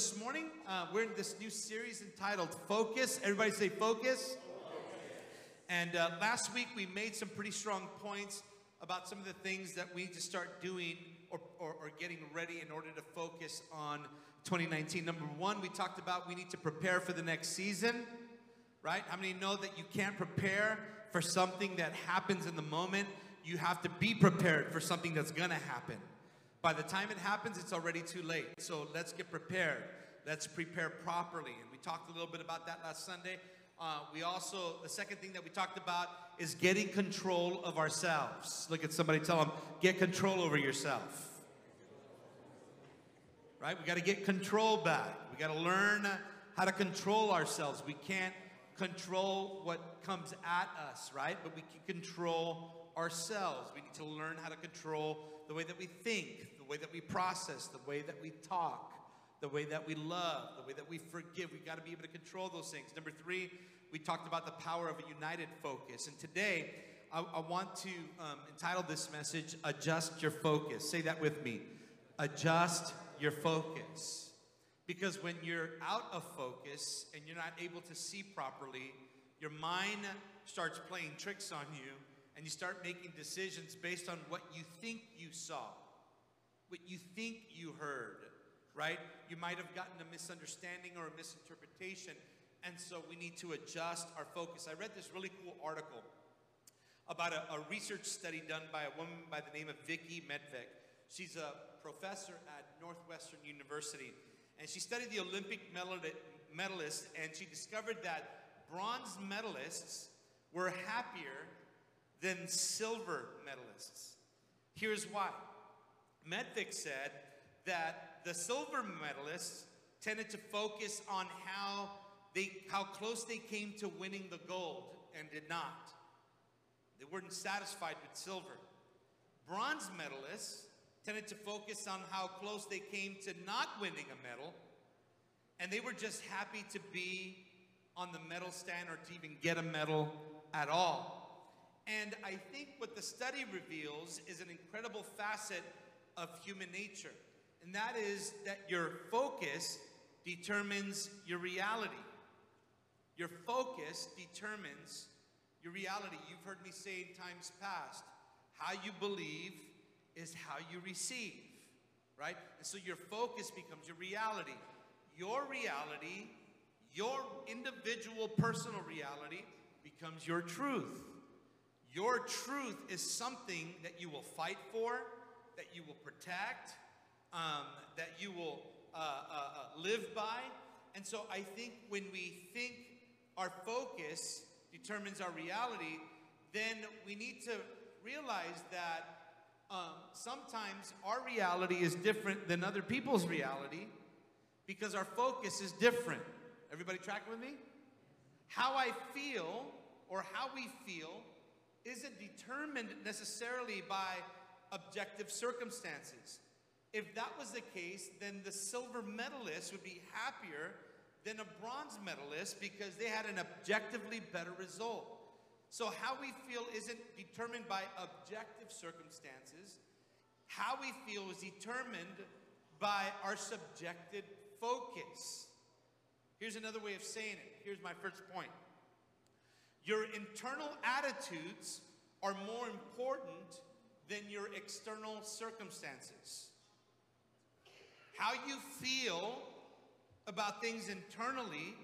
this morning, uh, we're in this new series entitled Focus. Everybody say Focus. And uh, last week, we made some pretty strong points about some of the things that we need to start doing or, or, or getting ready in order to focus on 2019. Number one, we talked about we need to prepare for the next season, right? How many know that you can't prepare for something that happens in the moment? You have to be prepared for something that's gonna happen. By the time it happens, it's already too late. So let's get prepared. Let's prepare properly. And we talked a little bit about that last Sunday. Uh, we also, the second thing that we talked about is getting control of ourselves. Look at somebody, tell them, get control over yourself. Right? We got to get control back. We got to learn how to control ourselves. We can't control what comes at us, right? But we can control ourselves. We need to learn how to control the way that we think, way that we process, the way that we talk, the way that we love, the way that we forgive. We got to be able to control those things. Number three, we talked about the power of a united focus. And today, I, I want to um, entitle this message, Adjust Your Focus. Say that with me. Adjust your focus. Because when you're out of focus and you're not able to see properly, your mind starts playing tricks on you and you start making decisions based on what you think you saw, what you think you heard, right? You might have gotten a misunderstanding or a misinterpretation, and so we need to adjust our focus. I read this really cool article about a, a research study done by a woman by the name of Vicki Medvec. She's a professor at Northwestern University, and she studied the Olympic medalists, and she discovered that bronze medalists were happier than silver medalists. Here's why. Medvec said that the silver medalists tended to focus on how they how close they came to winning the gold and did not. They weren't satisfied with silver. Bronze medalists tended to focus on how close they came to not winning a medal, and they were just happy to be on the medal stand or to even get a medal at all. And I think what the study reveals is an incredible facet of human nature, and that is that your focus determines your reality. Your focus determines your reality. You've heard me say in times past how you believe is how you receive, right? And so your focus becomes your reality. Your reality, your individual personal reality, becomes your truth. Your truth is something that you will fight for, that you will protect, um, that you will uh, uh, uh, live by. And so I think when we think our focus determines our reality, then we need to realize that um, sometimes our reality is different than other people's reality because our focus is different. Everybody tracking with me? How I feel or how we feel isn't determined necessarily by objective circumstances. If that was the case, then the silver medalist would be happier than a bronze medalist because they had an objectively better result. So, how we feel isn't determined by objective circumstances. How we feel is determined by our subjective focus. Here's another way of saying it. Here's my first point your internal attitudes are more important than your external circumstances. How you feel about things internally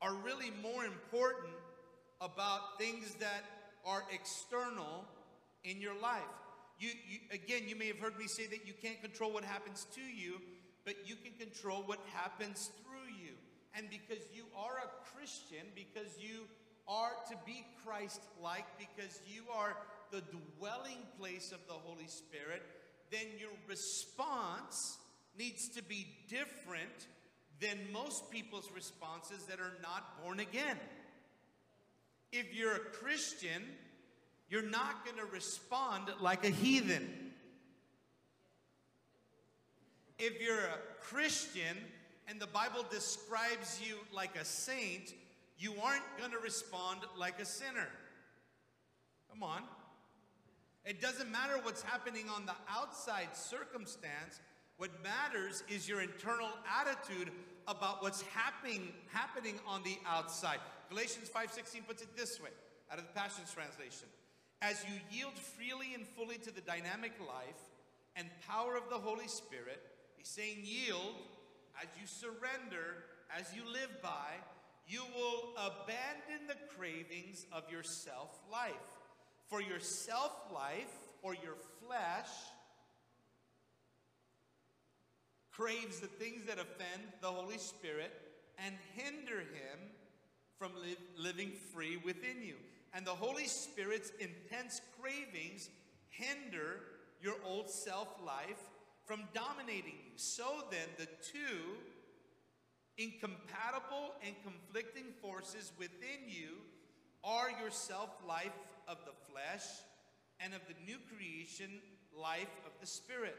are really more important about things that are external in your life. You, you, again, you may have heard me say that you can't control what happens to you, but you can control what happens through you. And because you are a Christian, because you are to be Christ like because you are the dwelling place of the Holy Spirit, then your response needs to be different than most people's responses that are not born again. If you're a Christian, you're not going to respond like a heathen. If you're a Christian and the Bible describes you like a saint, you aren't going to respond like a sinner. Come on. It doesn't matter what's happening on the outside circumstance. What matters is your internal attitude about what's happening happening on the outside. Galatians 5:16 puts it this way, out of the Passions translation. As you yield freely and fully to the dynamic life and power of the Holy Spirit, he's saying yield as you surrender, as you live by, you will abandon the cravings of your self life. For your self life or your flesh craves the things that offend the Holy Spirit and hinder him from li- living free within you. And the Holy Spirit's intense cravings hinder your old self life from dominating you. So then, the two incompatible and conflicting forces within you are your self life of the flesh and of the new creation life of the Spirit.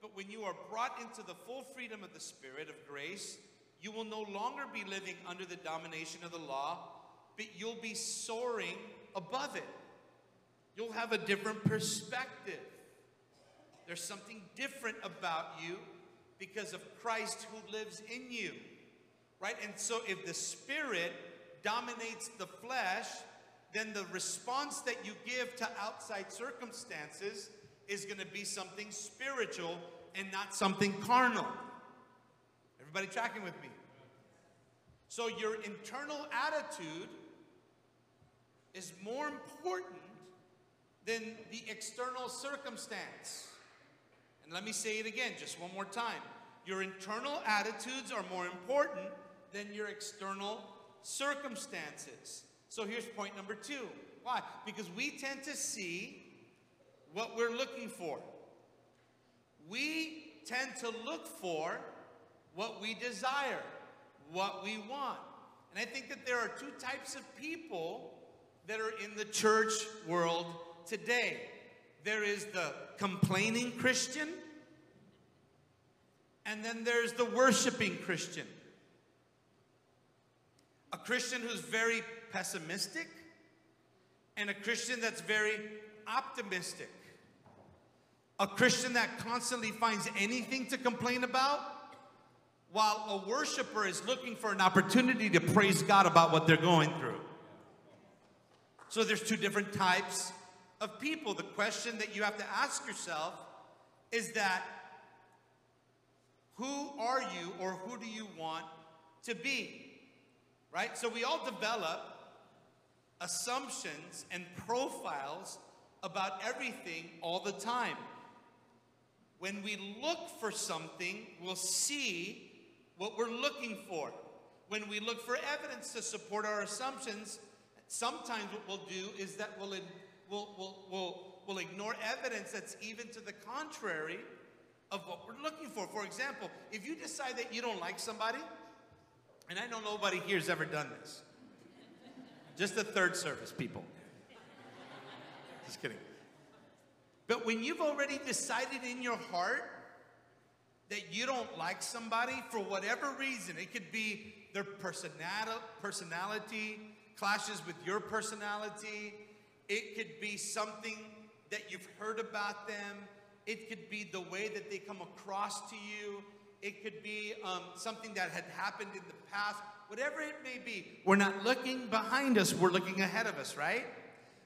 But when you are brought into the full freedom of the Spirit of grace, you will no longer be living under the domination of the law, but you'll be soaring above it. You'll have a different perspective. There's something different about you because of Christ who lives in you. Right? And so if the Spirit dominates the flesh, then the response that you give to outside circumstances is going to be something spiritual and not something carnal. Everybody tracking with me? So your internal attitude is more important than the external circumstance. And let me say it again, just one more time. Your internal attitudes are more important than your external circumstances. So here's point number two. Why? Because we tend to see what we're looking for. We tend to look for what we desire, what we want. And I think that there are two types of people that are in the church world today. There is the complaining Christian, and then there's the worshiping Christian. A Christian who's very pessimistic, and a Christian that's very optimistic. A Christian that constantly finds anything to complain about, while a worshiper is looking for an opportunity to praise God about what they're going through. So there's two different types of people. The question that you have to ask yourself is that who are you or who do you want to be? Right? So we all develop assumptions and profiles about everything all the time. When we look for something, we'll see what we're looking for. When we look for evidence to support our assumptions, sometimes what we'll do is that we'll, we'll, we'll, we'll, we'll ignore evidence that's even to the contrary of what we're looking for. For example, if you decide that you don't like somebody, and I know nobody here's ever done this, just the third service people. Just kidding. But when you've already decided in your heart that you don't like somebody for whatever reason, it could be their persona personality clashes with your personality, it could be something that you've heard about them, it could be the way that they come across to you, it could be um, something that had happened in the past, whatever it may be. We're not looking behind us, we're looking ahead of us, right?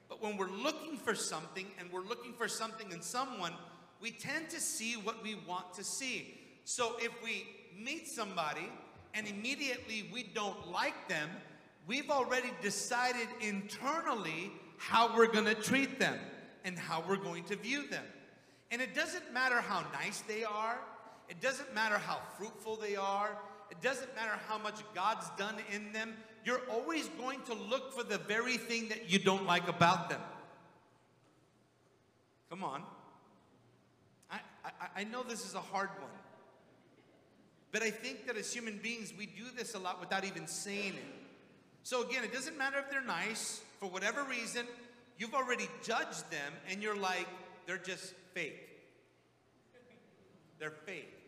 But when we're looking for something and we're looking for something in someone, we tend to see what we want to see. So if we meet somebody and immediately we don't like them, we've already decided internally how we're going to treat them and how we're going to view them. And it doesn't matter how nice they are, it doesn't matter how fruitful they are, it doesn't matter how much God's done in them. You're always going to look for the very thing that you don't like about them. Come on. I, I, I know this is a hard one. But I think that as human beings, we do this a lot without even saying it. So again, it doesn't matter if they're nice, for whatever reason, you've already judged them and you're like, they're just fake. They're fake.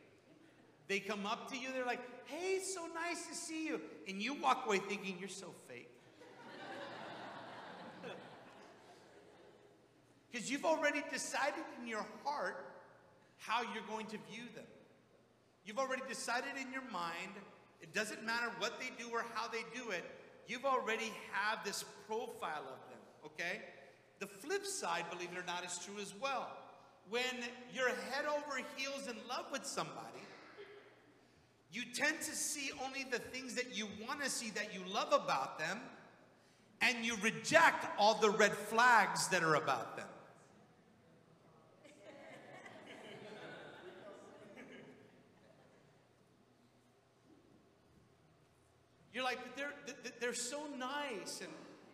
They come up to you, they're like, hey, so nice to see you. And you walk away thinking, you're so fake. Because you've already decided in your heart how you're going to view them. You've already decided in your mind, it doesn't matter what they do or how they do it, you've already have this profile of them, okay? The flip side, believe it or not, is true as well. When you're head over heels in love with somebody, you tend to see only the things that you want to see that you love about them, and you reject all the red flags that are about them. You're like, they're, they're so nice and,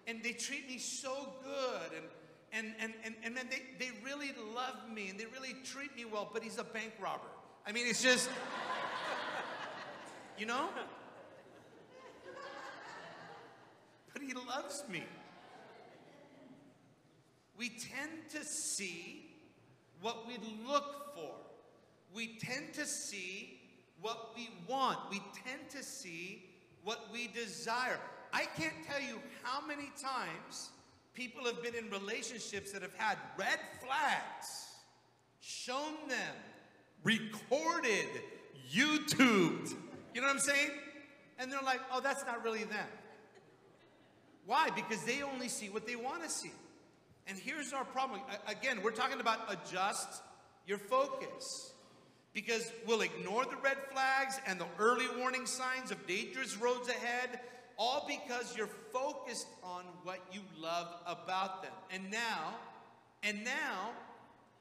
and they treat me so good and, and, and, and, and then they, they really love me and they really treat me well, but he's a bank robber. I mean, it's just, you know? But he loves me. We tend to see what we look for. We tend to see what we want. We tend to see what we desire. I can't tell you how many times people have been in relationships that have had red flags shown them, recorded, YouTubed. You know what I'm saying? And they're like, oh, that's not really them. Why? Because they only see what they want to see. And here's our problem. Again, we're talking about adjust your focus because we'll ignore the red flags and the early warning signs of dangerous roads ahead, all because you're focused on what you love about them. And now, and now,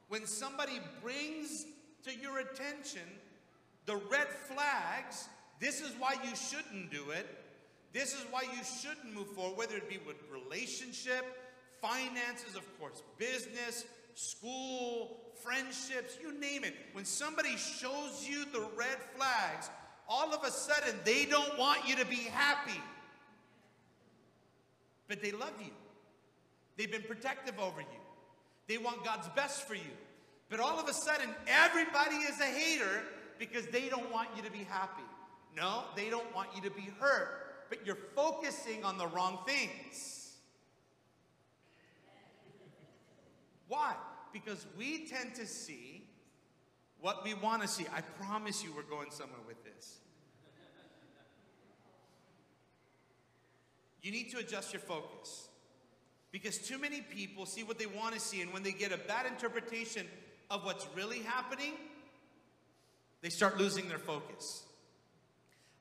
when somebody brings to your attention the red flags, this is why you shouldn't do it. This is why you shouldn't move forward, whether it be with relationship, finances, of course, business, school, friendships, you name it. When somebody shows you the red flags, all of a sudden they don't want you to be happy. But they love you. They've been protective over you. They want God's best for you. But all of a sudden, everybody is a hater because they don't want you to be happy. No, they don't want you to be hurt. But you're focusing on the wrong things. Why? Because we tend to see what we want to see. I promise you we're going somewhere with this. You need to adjust your focus. Because too many people see what they want to see, and when they get a bad interpretation of what's really happening, they start losing their focus.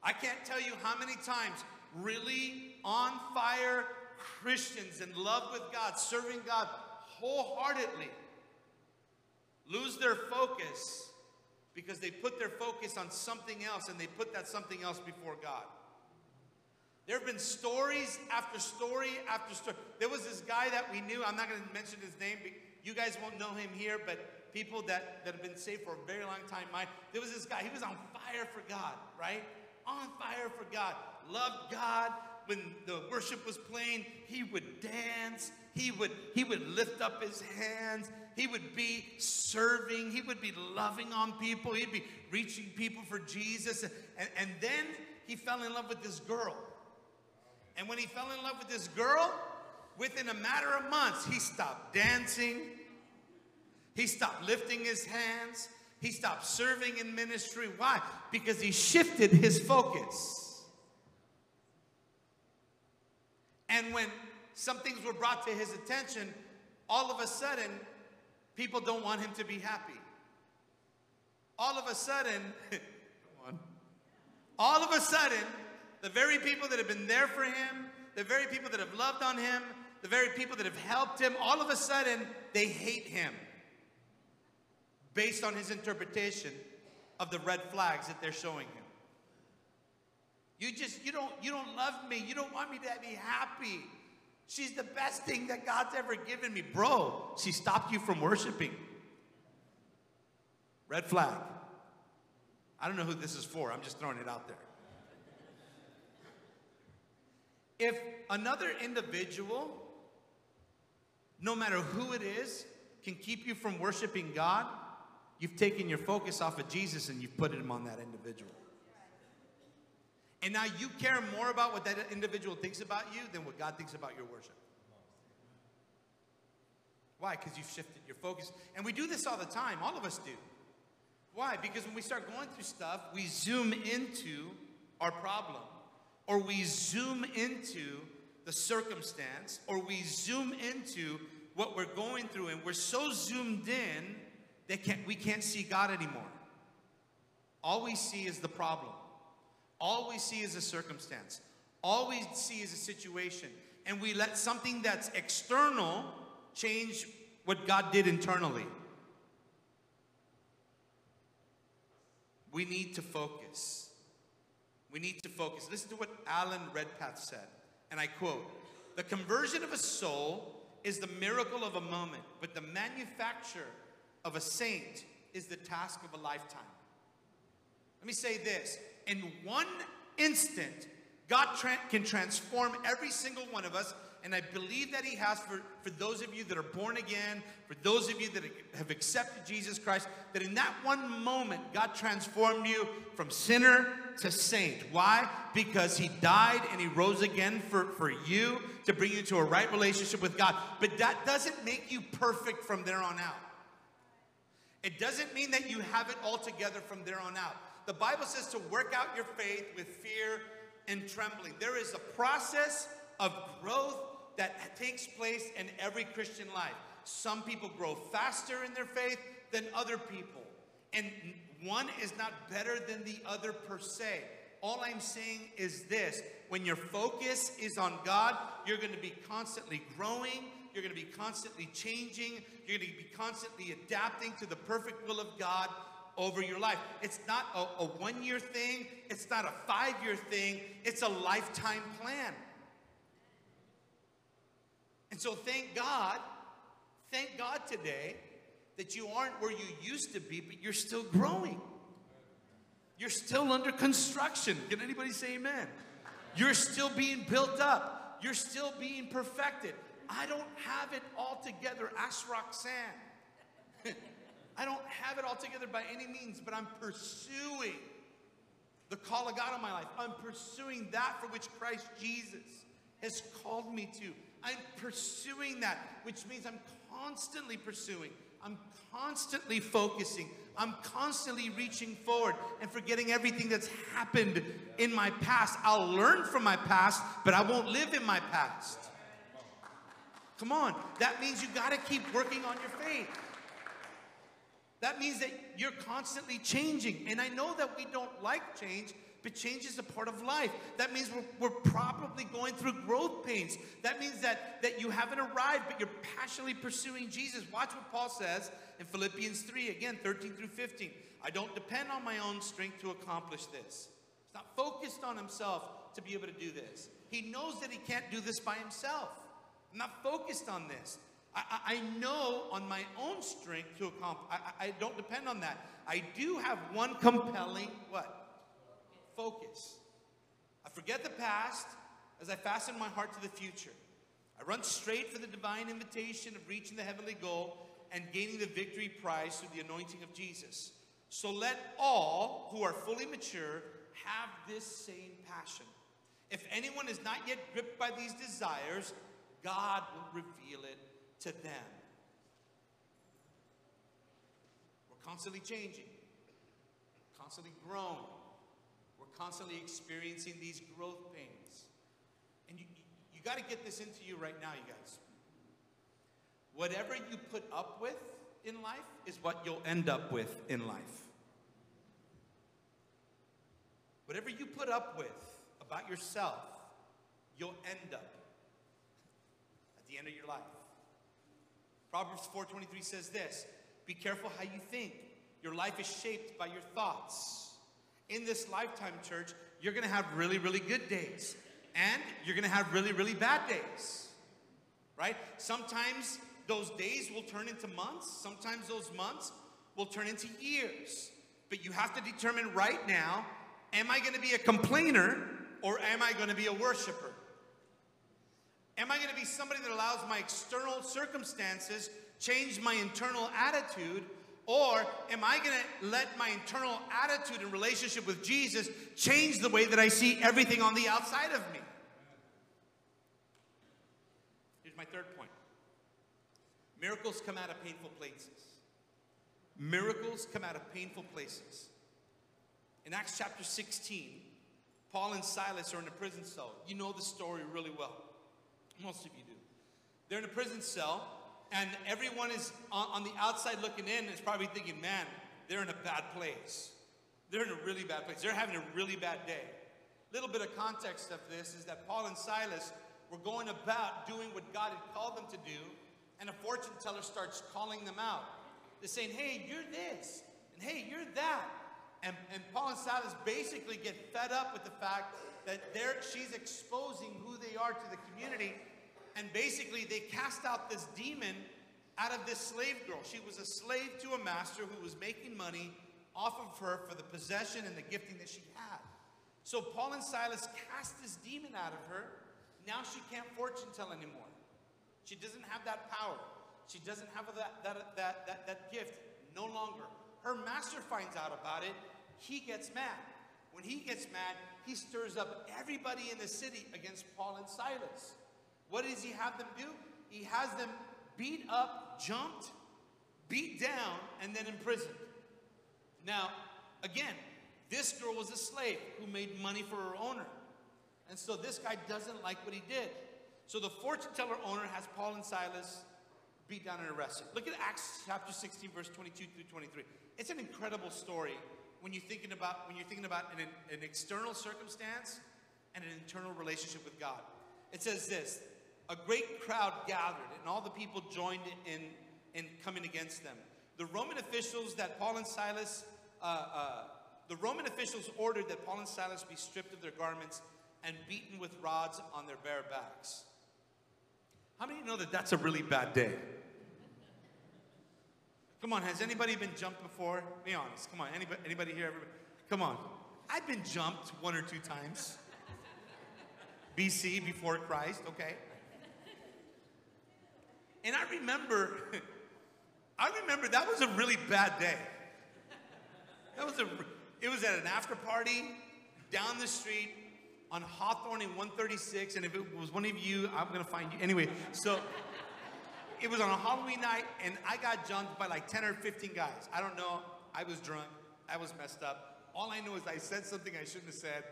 I can't tell you how many times really on fire Christians in love with God, serving God, wholeheartedly lose their focus because they put their focus on something else and they put that something else before God. There have been stories after story after story. There was this guy that we knew, I'm not going to mention his name, but you guys won't know him here, but people that, that have been saved for a very long time might. There was this guy, he was on fire for God, right? On fire for God. Loved God. When the worship was playing, he would dance, he would, he would lift up his hands. He would be serving. He would be loving on people. He'd be reaching people for Jesus. And, and then he fell in love with this girl. And when he fell in love with this girl, within a matter of months, he stopped dancing. He stopped lifting his hands. He stopped serving in ministry. Why? Because he shifted his focus. And when some things were brought to his attention, all of a sudden, people don't want him to be happy. All of a sudden. All of a sudden, the very people that have been there for him, the very people that have loved on him, the very people that have helped him, all of a sudden, they hate him based on his interpretation of the red flags that they're showing him. You just you don't you don't love me. You don't want me to be happy. She's the best thing that God's ever given me. Bro, she stopped you from worshiping. Red flag. I don't know who this is for. I'm just throwing it out there. If another individual, no matter who it is, can keep you from worshiping God, you've taken your focus off of Jesus and you've put him on that individual. And now you care more about what that individual thinks about you than what God thinks about your worship. Why? Because you've shifted your focus. And we do this all the time. All of us do. Why? Because when we start going through stuff, we zoom into our problem, or we zoom into the circumstance, or we zoom into what we're going through, and we're so zoomed in that can't, we can't see God anymore. All we see is the problem. All we see is a circumstance. All we see is a situation. And we let something that's external change what God did internally. We need to focus. We need to focus. Listen to what Alan Redpath said, and I quote The conversion of a soul is the miracle of a moment, but the manufacture of a saint is the task of a lifetime. Let me say this in one instant, God tra- can transform every single one of us. And I believe that He has for, for those of you that are born again, for those of you that have accepted Jesus Christ, that in that one moment, God transformed you from sinner to saint. Why? Because He died and He rose again for, for you to bring you to a right relationship with God. But that doesn't make you perfect from there on out. It doesn't mean that you have it all together from there on out. The Bible says to work out your faith with fear and trembling. There is a process of growth that takes place in every Christian life. Some people grow faster in their faith than other people. And one is not better than the other per se. All I'm saying is this when your focus is on God, you're going to be constantly growing, you're going to be constantly changing, you're going to be constantly adapting to the perfect will of God over your life. It's not a, a one year thing, it's not a five year thing, it's a lifetime plan. And so, thank God, thank God today that you aren't where you used to be, but you're still growing. You're still under construction. Can anybody say amen? You're still being built up. You're still being perfected. I don't have it all together. Ask Roxanne. I don't have it all together by any means, but I'm pursuing the call of God on my life. I'm pursuing that for which Christ Jesus has called me to. I'm pursuing that, which means I'm constantly pursuing. I'm constantly focusing. I'm constantly reaching forward and forgetting everything that's happened in my past. I'll learn from my past, but I won't live in my past. Come on. That means you got to keep working on your faith. That means that you're constantly changing. And I know that we don't like change, but change is a part of life. That means we're, we're probably going through growth pains. That means that, that you haven't arrived, but you're passionately pursuing Jesus. Watch what Paul says in Philippians 3, again, 13 through 15. I don't depend on my own strength to accomplish this. He's not focused on himself to be able to do this. He knows that he can't do this by himself. I'm not focused on this. I, I know on my own strength to accomplish. I, I don't depend on that. I do have one compelling what? Focus. I forget the past as I fasten my heart to the future. I run straight for the divine invitation of reaching the heavenly goal and gaining the victory prize through the anointing of Jesus. So let all who are fully mature have this same passion. If anyone is not yet gripped by these desires, God will reveal it to them. We're constantly changing, constantly growing. We're constantly experiencing these growth pains. And you, you got to get this into you right now, you guys. Whatever you put up with in life is what you'll end up with in life. Whatever you put up with about yourself, you'll end up the end of your life. Proverbs 4:23 says this, "Be careful how you think. Your life is shaped by your thoughts." In this lifetime, church, you're going to have really really good days and you're going to have really really bad days. Right? Sometimes those days will turn into months, sometimes those months will turn into years. But you have to determine right now, am I going to be a complainer or am I going to be a worshiper? Am I going to be somebody that allows my external circumstances change my internal attitude? Or am I going to let my internal attitude and relationship with Jesus change the way that I see everything on the outside of me? Here's my third point miracles come out of painful places. Miracles come out of painful places. In Acts chapter 16, Paul and Silas are in a prison cell. You know the story really well. Most of you do. They're in a prison cell, and everyone is on, on the outside looking in is probably thinking, man, they're in a bad place. They're in a really bad place. They're having a really bad day. A Little bit of context of this is that Paul and Silas were going about doing what God had called them to do, and a fortune teller starts calling them out. They're saying, hey, you're this, and hey, you're that. And, and Paul and Silas basically get fed up with the fact that they she's exposing who they are to the community. And basically, they cast out this demon out of this slave girl. She was a slave to a master who was making money off of her for the possession and the gifting that she had. So Paul and Silas cast this demon out of her. Now she can't fortune tell anymore. She doesn't have that power. She doesn't have that, that, that, that, that gift no longer. Her master finds out about it. He gets mad. When he gets mad, he stirs up everybody in the city against Paul and Silas. What does he have them do? He has them beat up, jumped, beat down, and then imprisoned. Now, again, this girl was a slave who made money for her owner. And so this guy doesn't like what he did. So the fortune teller owner has Paul and Silas beat down and arrested. Look at Acts chapter 16, verse 22 through 23. It's an incredible story when you're thinking about when you're thinking about an, an external circumstance and an internal relationship with God. It says this: a great crowd gathered, and all the people joined in in coming against them. The Roman officials that Paul and Silas, uh, uh, the Roman officials ordered that Paul and Silas be stripped of their garments and beaten with rods on their bare backs. How many know that that's a really bad day? Come on, has anybody been jumped before? Be honest. Come on, anybody, anybody here? Ever, come on. I've been jumped one or two times. BC, before Christ, okay? And I remember, I remember that was a really bad day. That was a, it was at an after party down the street on Hawthorne in 136. And if it was one of you, I'm gonna find you. Anyway, so it was on a Halloween night, and I got jumped by like 10 or 15 guys. I don't know. I was drunk. I was messed up. All I know is I said something I shouldn't have said,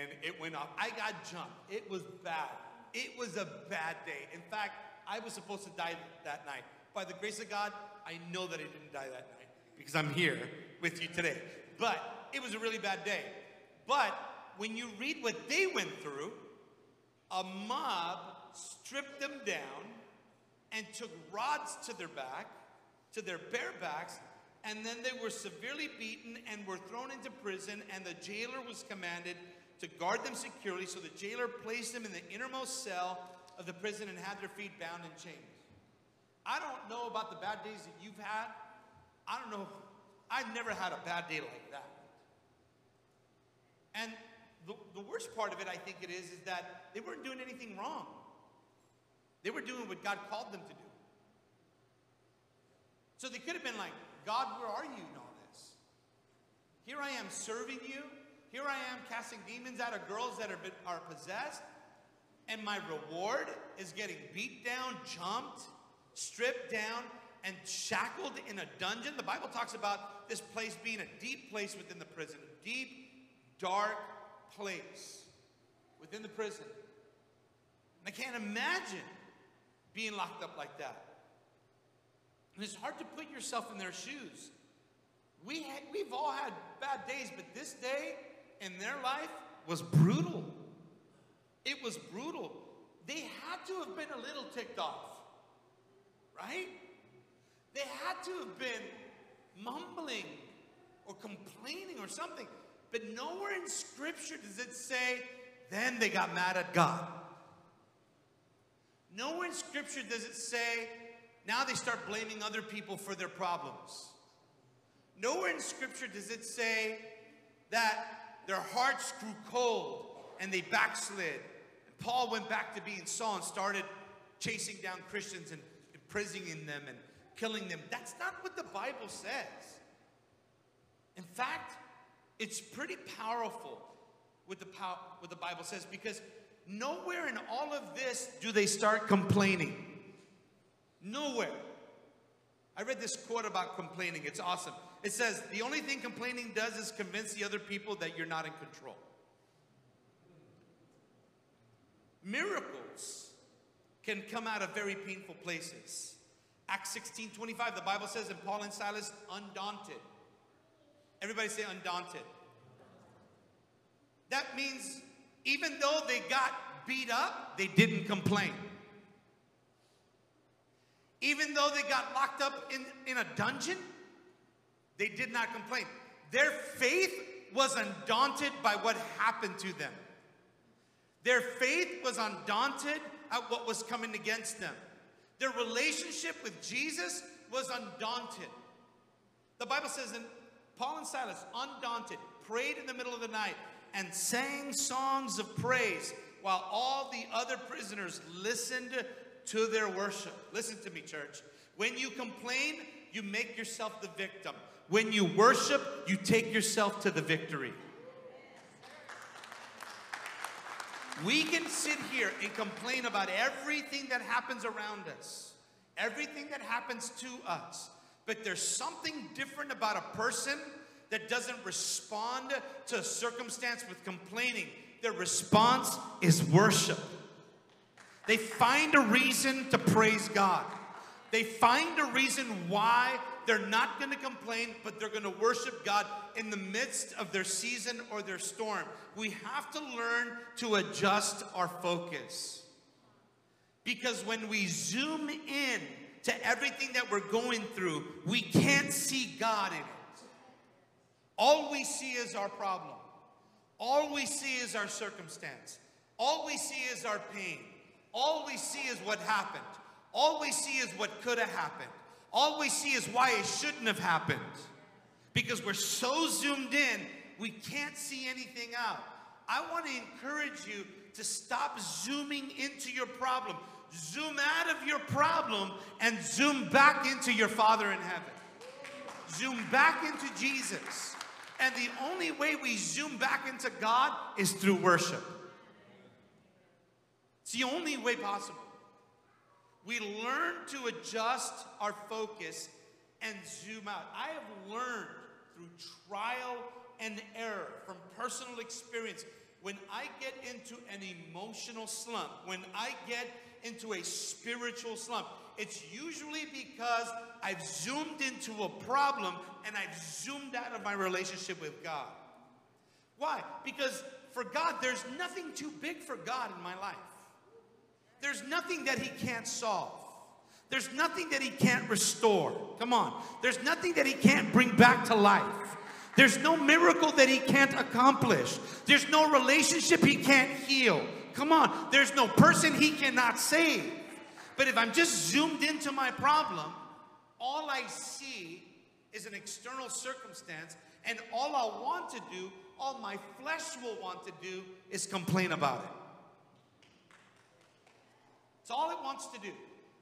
and it went off. I got jumped. It was bad. It was a bad day. In fact, I was supposed to die that night. By the grace of God, I know that I didn't die that night because I'm here with you today. But it was a really bad day. But when you read what they went through, a mob stripped them down and took rods to their back, to their bare backs, and then they were severely beaten and were thrown into prison, and the jailer was commanded to guard them securely. So the jailer placed them in the innermost cell of the prison and had their feet bound in chains. I don't know about the bad days that you've had. I don't know. I've never had a bad day like that. And the, the worst part of it, I think it is, is that they weren't doing anything wrong. They were doing what God called them to do. So they could have been like, God, where are you in all this? Here I am serving you. Here I am casting demons out of girls that are, are possessed. And my reward is getting beat down, jumped, stripped down, and shackled in a dungeon. The Bible talks about this place being a deep place within the prison, a deep, dark place within the prison. And I can't imagine being locked up like that. And it's hard to put yourself in their shoes. We we've all had bad days, but this day in their life was brutal. It was brutal. They had to have been a little ticked off, right? They had to have been mumbling or complaining or something. But nowhere in Scripture does it say, then they got mad at God. Nowhere in Scripture does it say, now they start blaming other people for their problems. Nowhere in Scripture does it say that their hearts grew cold and they backslid. And Paul went back to being Saul and started chasing down Christians and imprisoning them and killing them. That's not what the Bible says. In fact, it's pretty powerful what the, what the Bible says because nowhere in all of this do they start complaining. Nowhere. I read this quote about complaining. It's awesome. It says, The only thing complaining does is convince the other people that you're not in control. Miracles can come out of very painful places. Acts 16 25, the Bible says, and Paul and Silas, undaunted. Everybody say undaunted. That means even though they got beat up, they didn't complain. Even though they got locked up in, in a dungeon, they did not complain. Their faith was undaunted by what happened to them. Their faith was undaunted at what was coming against them. Their relationship with Jesus was undaunted. The Bible says, and Paul and Silas, undaunted, prayed in the middle of the night and sang songs of praise while all the other prisoners listened to their worship. Listen to me, church. When you complain, you make yourself the victim. When you worship, you take yourself to the victory. We can sit here and complain about everything that happens around us, everything that happens to us. But there's something different about a person that doesn't respond to circumstance with complaining. Their response is worship. They find a reason to praise God. They find a reason why they're not going to complain, but they're going to worship God in the midst of their season or their storm. We have to learn to adjust our focus. Because when we zoom in to everything that we're going through, we can't see God in it. All we see is our problem. All we see is our circumstance. All we see is our pain. All we see is what happened. All we see is what could have happened. All we see is why it shouldn't have happened. Because we're so zoomed in, we can't see anything out. I want to encourage you to stop zooming into your problem. Zoom out of your problem and zoom back into your Father in heaven. Zoom back into Jesus. And the only way we zoom back into God is through worship. It's the only way possible. We learn to adjust our focus and zoom out. I have learned through trial and error from personal experience when I get into an emotional slump, when I get into a spiritual slump, it's usually because I've zoomed into a problem and I've zoomed out of my relationship with God. Why? Because for God, there's nothing too big for God in my life. There's nothing that He can't solve. There's nothing that He can't restore. Come on. There's nothing that He can't bring back to life. There's no miracle that He can't accomplish. There's no relationship He can't heal. Come on. There's no person He cannot save. But if I'm just zoomed into my problem, all I see is an external circumstance, and all I want to do, all my flesh will want to do, is complain about it. It's all it wants to do.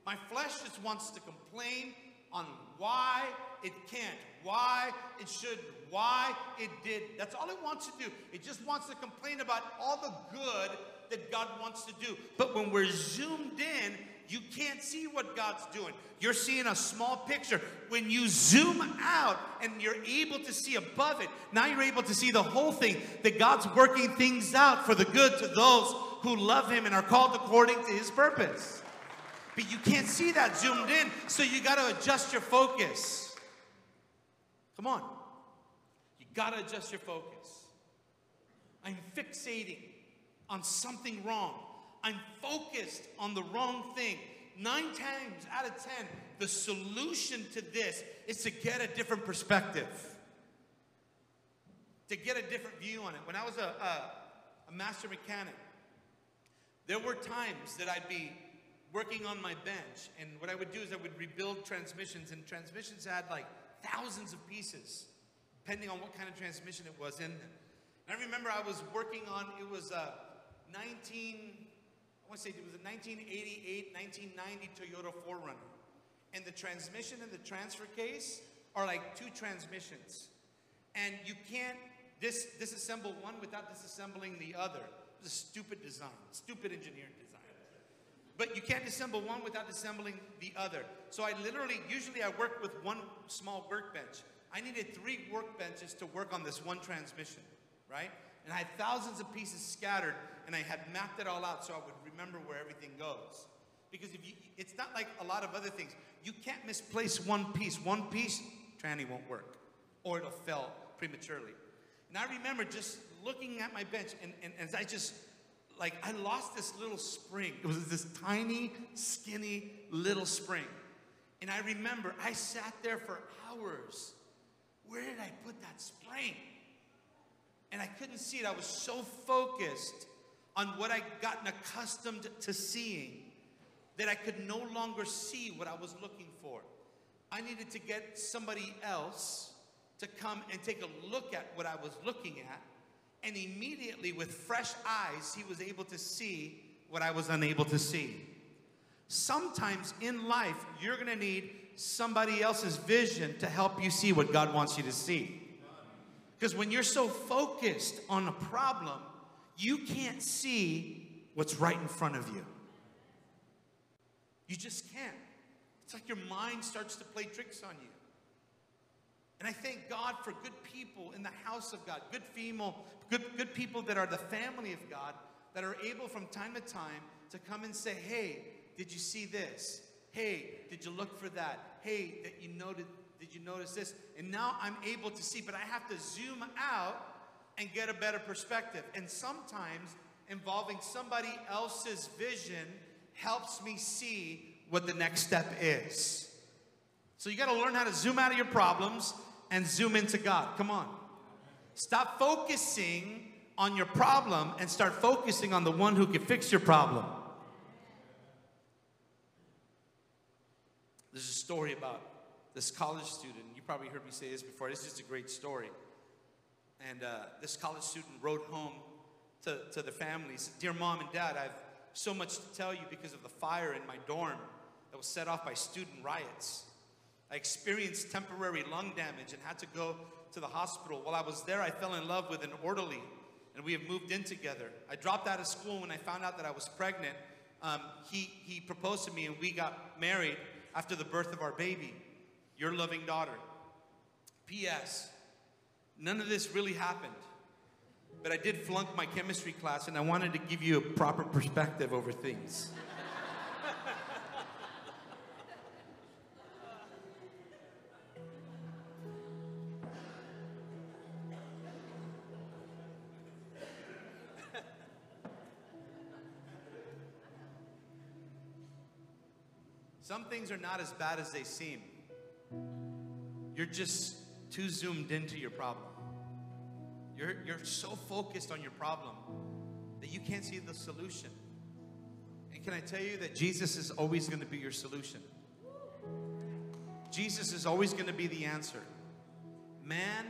My flesh just wants to complain on why it can't, why it shouldn't, why it did. That's all it wants to do. It just wants to complain about all the good that God wants to do. But when we're zoomed in, you can't see what God's doing. You're seeing a small picture. When you zoom out and you're able to see above it, now you're able to see the whole thing that God's working things out for the good to those who love him and are called according to his purpose. But you can't see that zoomed in, so you got to adjust your focus. Come on. You got to adjust your focus. I'm fixating on something wrong. I'm focused on the wrong thing. Nine times out of ten, the solution to this is to get a different perspective, to get a different view on it. When I was a, a, a master mechanic, there were times that I'd be working on my bench, and what I would do is I would rebuild transmissions, and transmissions had like thousands of pieces, depending on what kind of transmission it was in them. And I remember I was working on, it was a 19, I want to say it was a 1988, 1990 Toyota 4Runner. And the transmission and the transfer case are like two transmissions. And you can't dis- disassemble one without disassembling the other. It's a stupid design, stupid engineering design. But you can't disassemble one without disassembling the other. So I literally, usually I work with one small workbench. I needed three workbenches to work on this one transmission, right? And I had thousands of pieces scattered, and I had mapped it all out so I would remember where everything goes. Because if you, it's not like a lot of other things. You can't misplace one piece. One piece, tranny won't work, or it'll fail prematurely. And I remember just looking at my bench, and, and, and I just, like, I lost this little spring. It was this tiny, skinny little spring. And I remember I sat there for hours. Where did I put that spring? And I couldn't see it. I was so focused on what I'd gotten accustomed to seeing that I could no longer see what I was looking for. I needed to get somebody else to come and take a look at what I was looking at. And immediately, with fresh eyes, he was able to see what I was unable to see. Sometimes in life, you're gonna need somebody else's vision to help you see what God wants you to see. Because when you're so focused on a problem, you can't see what's right in front of you. You just can't. It's like your mind starts to play tricks on you. And I thank God for good people in the house of God, good female, good, good people that are the family of God that are able from time to time to come and say, hey, did you see this? Hey, did you look for that? Hey, that you noted, did you notice this? And now I'm able to see, but I have to zoom out and get a better perspective. And sometimes involving somebody else's vision helps me see what the next step is. So you got to learn how to zoom out of your problems and zoom into God. Come on. Stop focusing on your problem and start focusing on the one who can fix your problem. There's a story about this college student. You probably heard me say this before. It's just a great story. And uh, this college student wrote home to, to the families Dear mom and dad, I've so much to tell you because of the fire in my dorm that was set off by student riots. I experienced temporary lung damage and had to go to the hospital. While I was there, I fell in love with an orderly, and we have moved in together. I dropped out of school when I found out that I was pregnant. Um, he, he proposed to me, and we got married after the birth of our baby, your loving daughter. P.S. None of this really happened, but I did flunk my chemistry class, and I wanted to give you a proper perspective over things. Some things are not as bad as they seem. You're just too zoomed into your problem. You're, you're so focused on your problem that you can't see the solution. And can I tell you that Jesus is always going to be your solution? Jesus is always going to be the answer. Man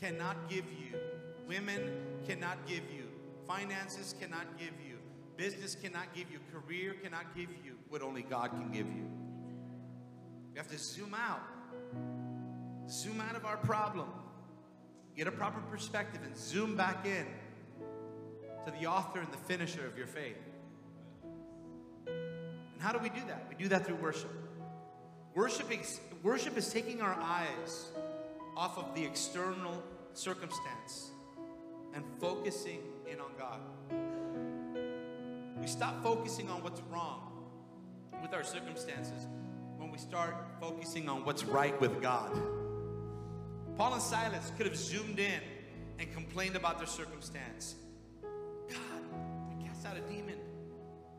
cannot give you, women cannot give you, finances cannot give you, business cannot give you, career cannot give you what only God can give you. You have to zoom out. Zoom out of our problem. Get a proper perspective and zoom back in to the author and the finisher of your faith. And how do we do that? We do that through worship. Worship is, worship is taking our eyes off of the external circumstance and focusing in on God. We stop focusing on what's wrong with our circumstances when we start focusing on what's right with God. Paul and Silas could have zoomed in and complained about their circumstance. God, we cast out a demon,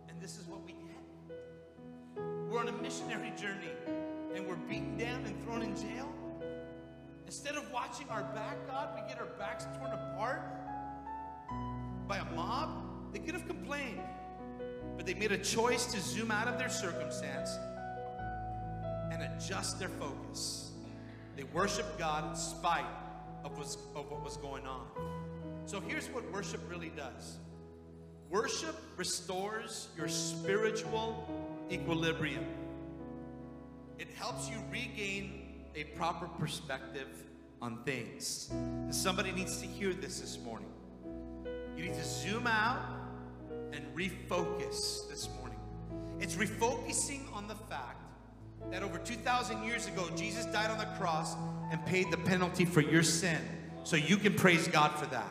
and this is what we get. We're on a missionary journey, and we're beaten down and thrown in jail. Instead of watching our back, God, we get our backs torn apart by a mob. They could have complained, but they made a choice to zoom out of their circumstance and adjust their focus. They God in spite of, of what was going on. So here's what worship really does worship restores your spiritual equilibrium, it helps you regain a proper perspective on things. And somebody needs to hear this this morning. You need to zoom out and refocus this morning. It's refocusing on the fact that over 2,000 years ago, Jesus died on the cross and paid the penalty for your sin. So you can praise God for that.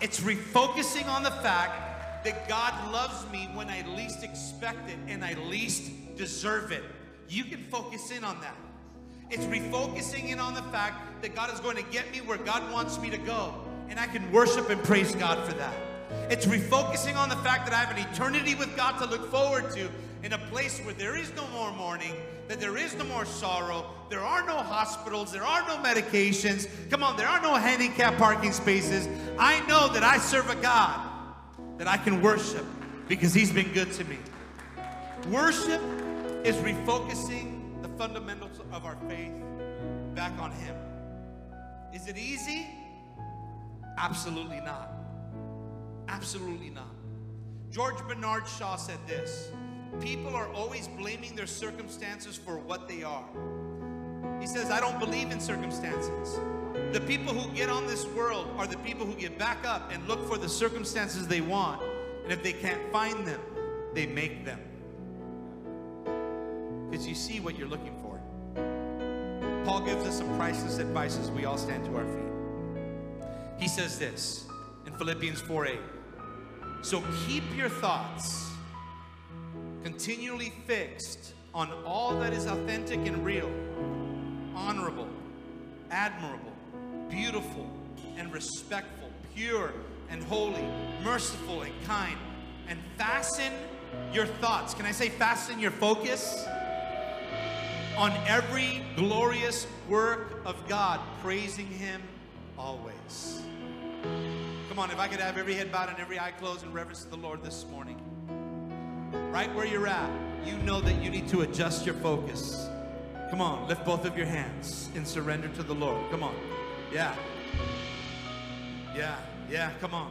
It's refocusing on the fact that God loves me when I least expect it and I least deserve it. You can focus in on that. It's refocusing in on the fact that God is going to get me where God wants me to go. And I can worship and praise God for that. It's refocusing on the fact that I have an eternity with God to look forward to in a place where there is no more mourning, that there is no more sorrow, there are no hospitals, there are no medications. Come on, there are no handicap parking spaces. I know that I serve a God that I can worship because He's been good to me. Worship is refocusing the fundamentals of our faith back on Him. Is it easy? Absolutely not. Absolutely not. George Bernard Shaw said this People are always blaming their circumstances for what they are. He says, I don't believe in circumstances. The people who get on this world are the people who get back up and look for the circumstances they want. And if they can't find them, they make them. Because you see what you're looking for. Paul gives us some priceless advice as we all stand to our feet. He says this in Philippians 4 8. So keep your thoughts continually fixed on all that is authentic and real, honorable, admirable, beautiful, and respectful, pure and holy, merciful and kind. And fasten your thoughts. Can I say fasten your focus? On every glorious work of God, praising Him always. Come on, if I could have every head bowed and every eye closed in reverence to the Lord this morning right where you're at, you know that you need to adjust your focus. Come on, lift both of your hands and surrender to the Lord. Come on. Yeah. Yeah, yeah, come on.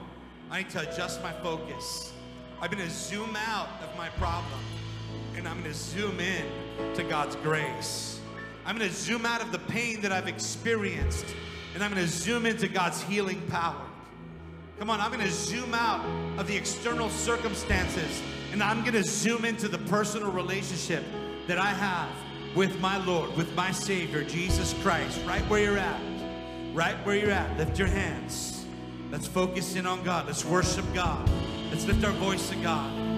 I need to adjust my focus. I'm going to zoom out of my problem and I'm going to zoom in to God's grace. I'm going to zoom out of the pain that I've experienced and I'm going to zoom into God's healing power. Come on, I'm going to zoom out of the external circumstances and I'm going to zoom into the personal relationship that I have with my Lord, with my Savior, Jesus Christ, right where you're at. Right where you're at. Lift your hands. Let's focus in on God. Let's worship God. Let's lift our voice to God.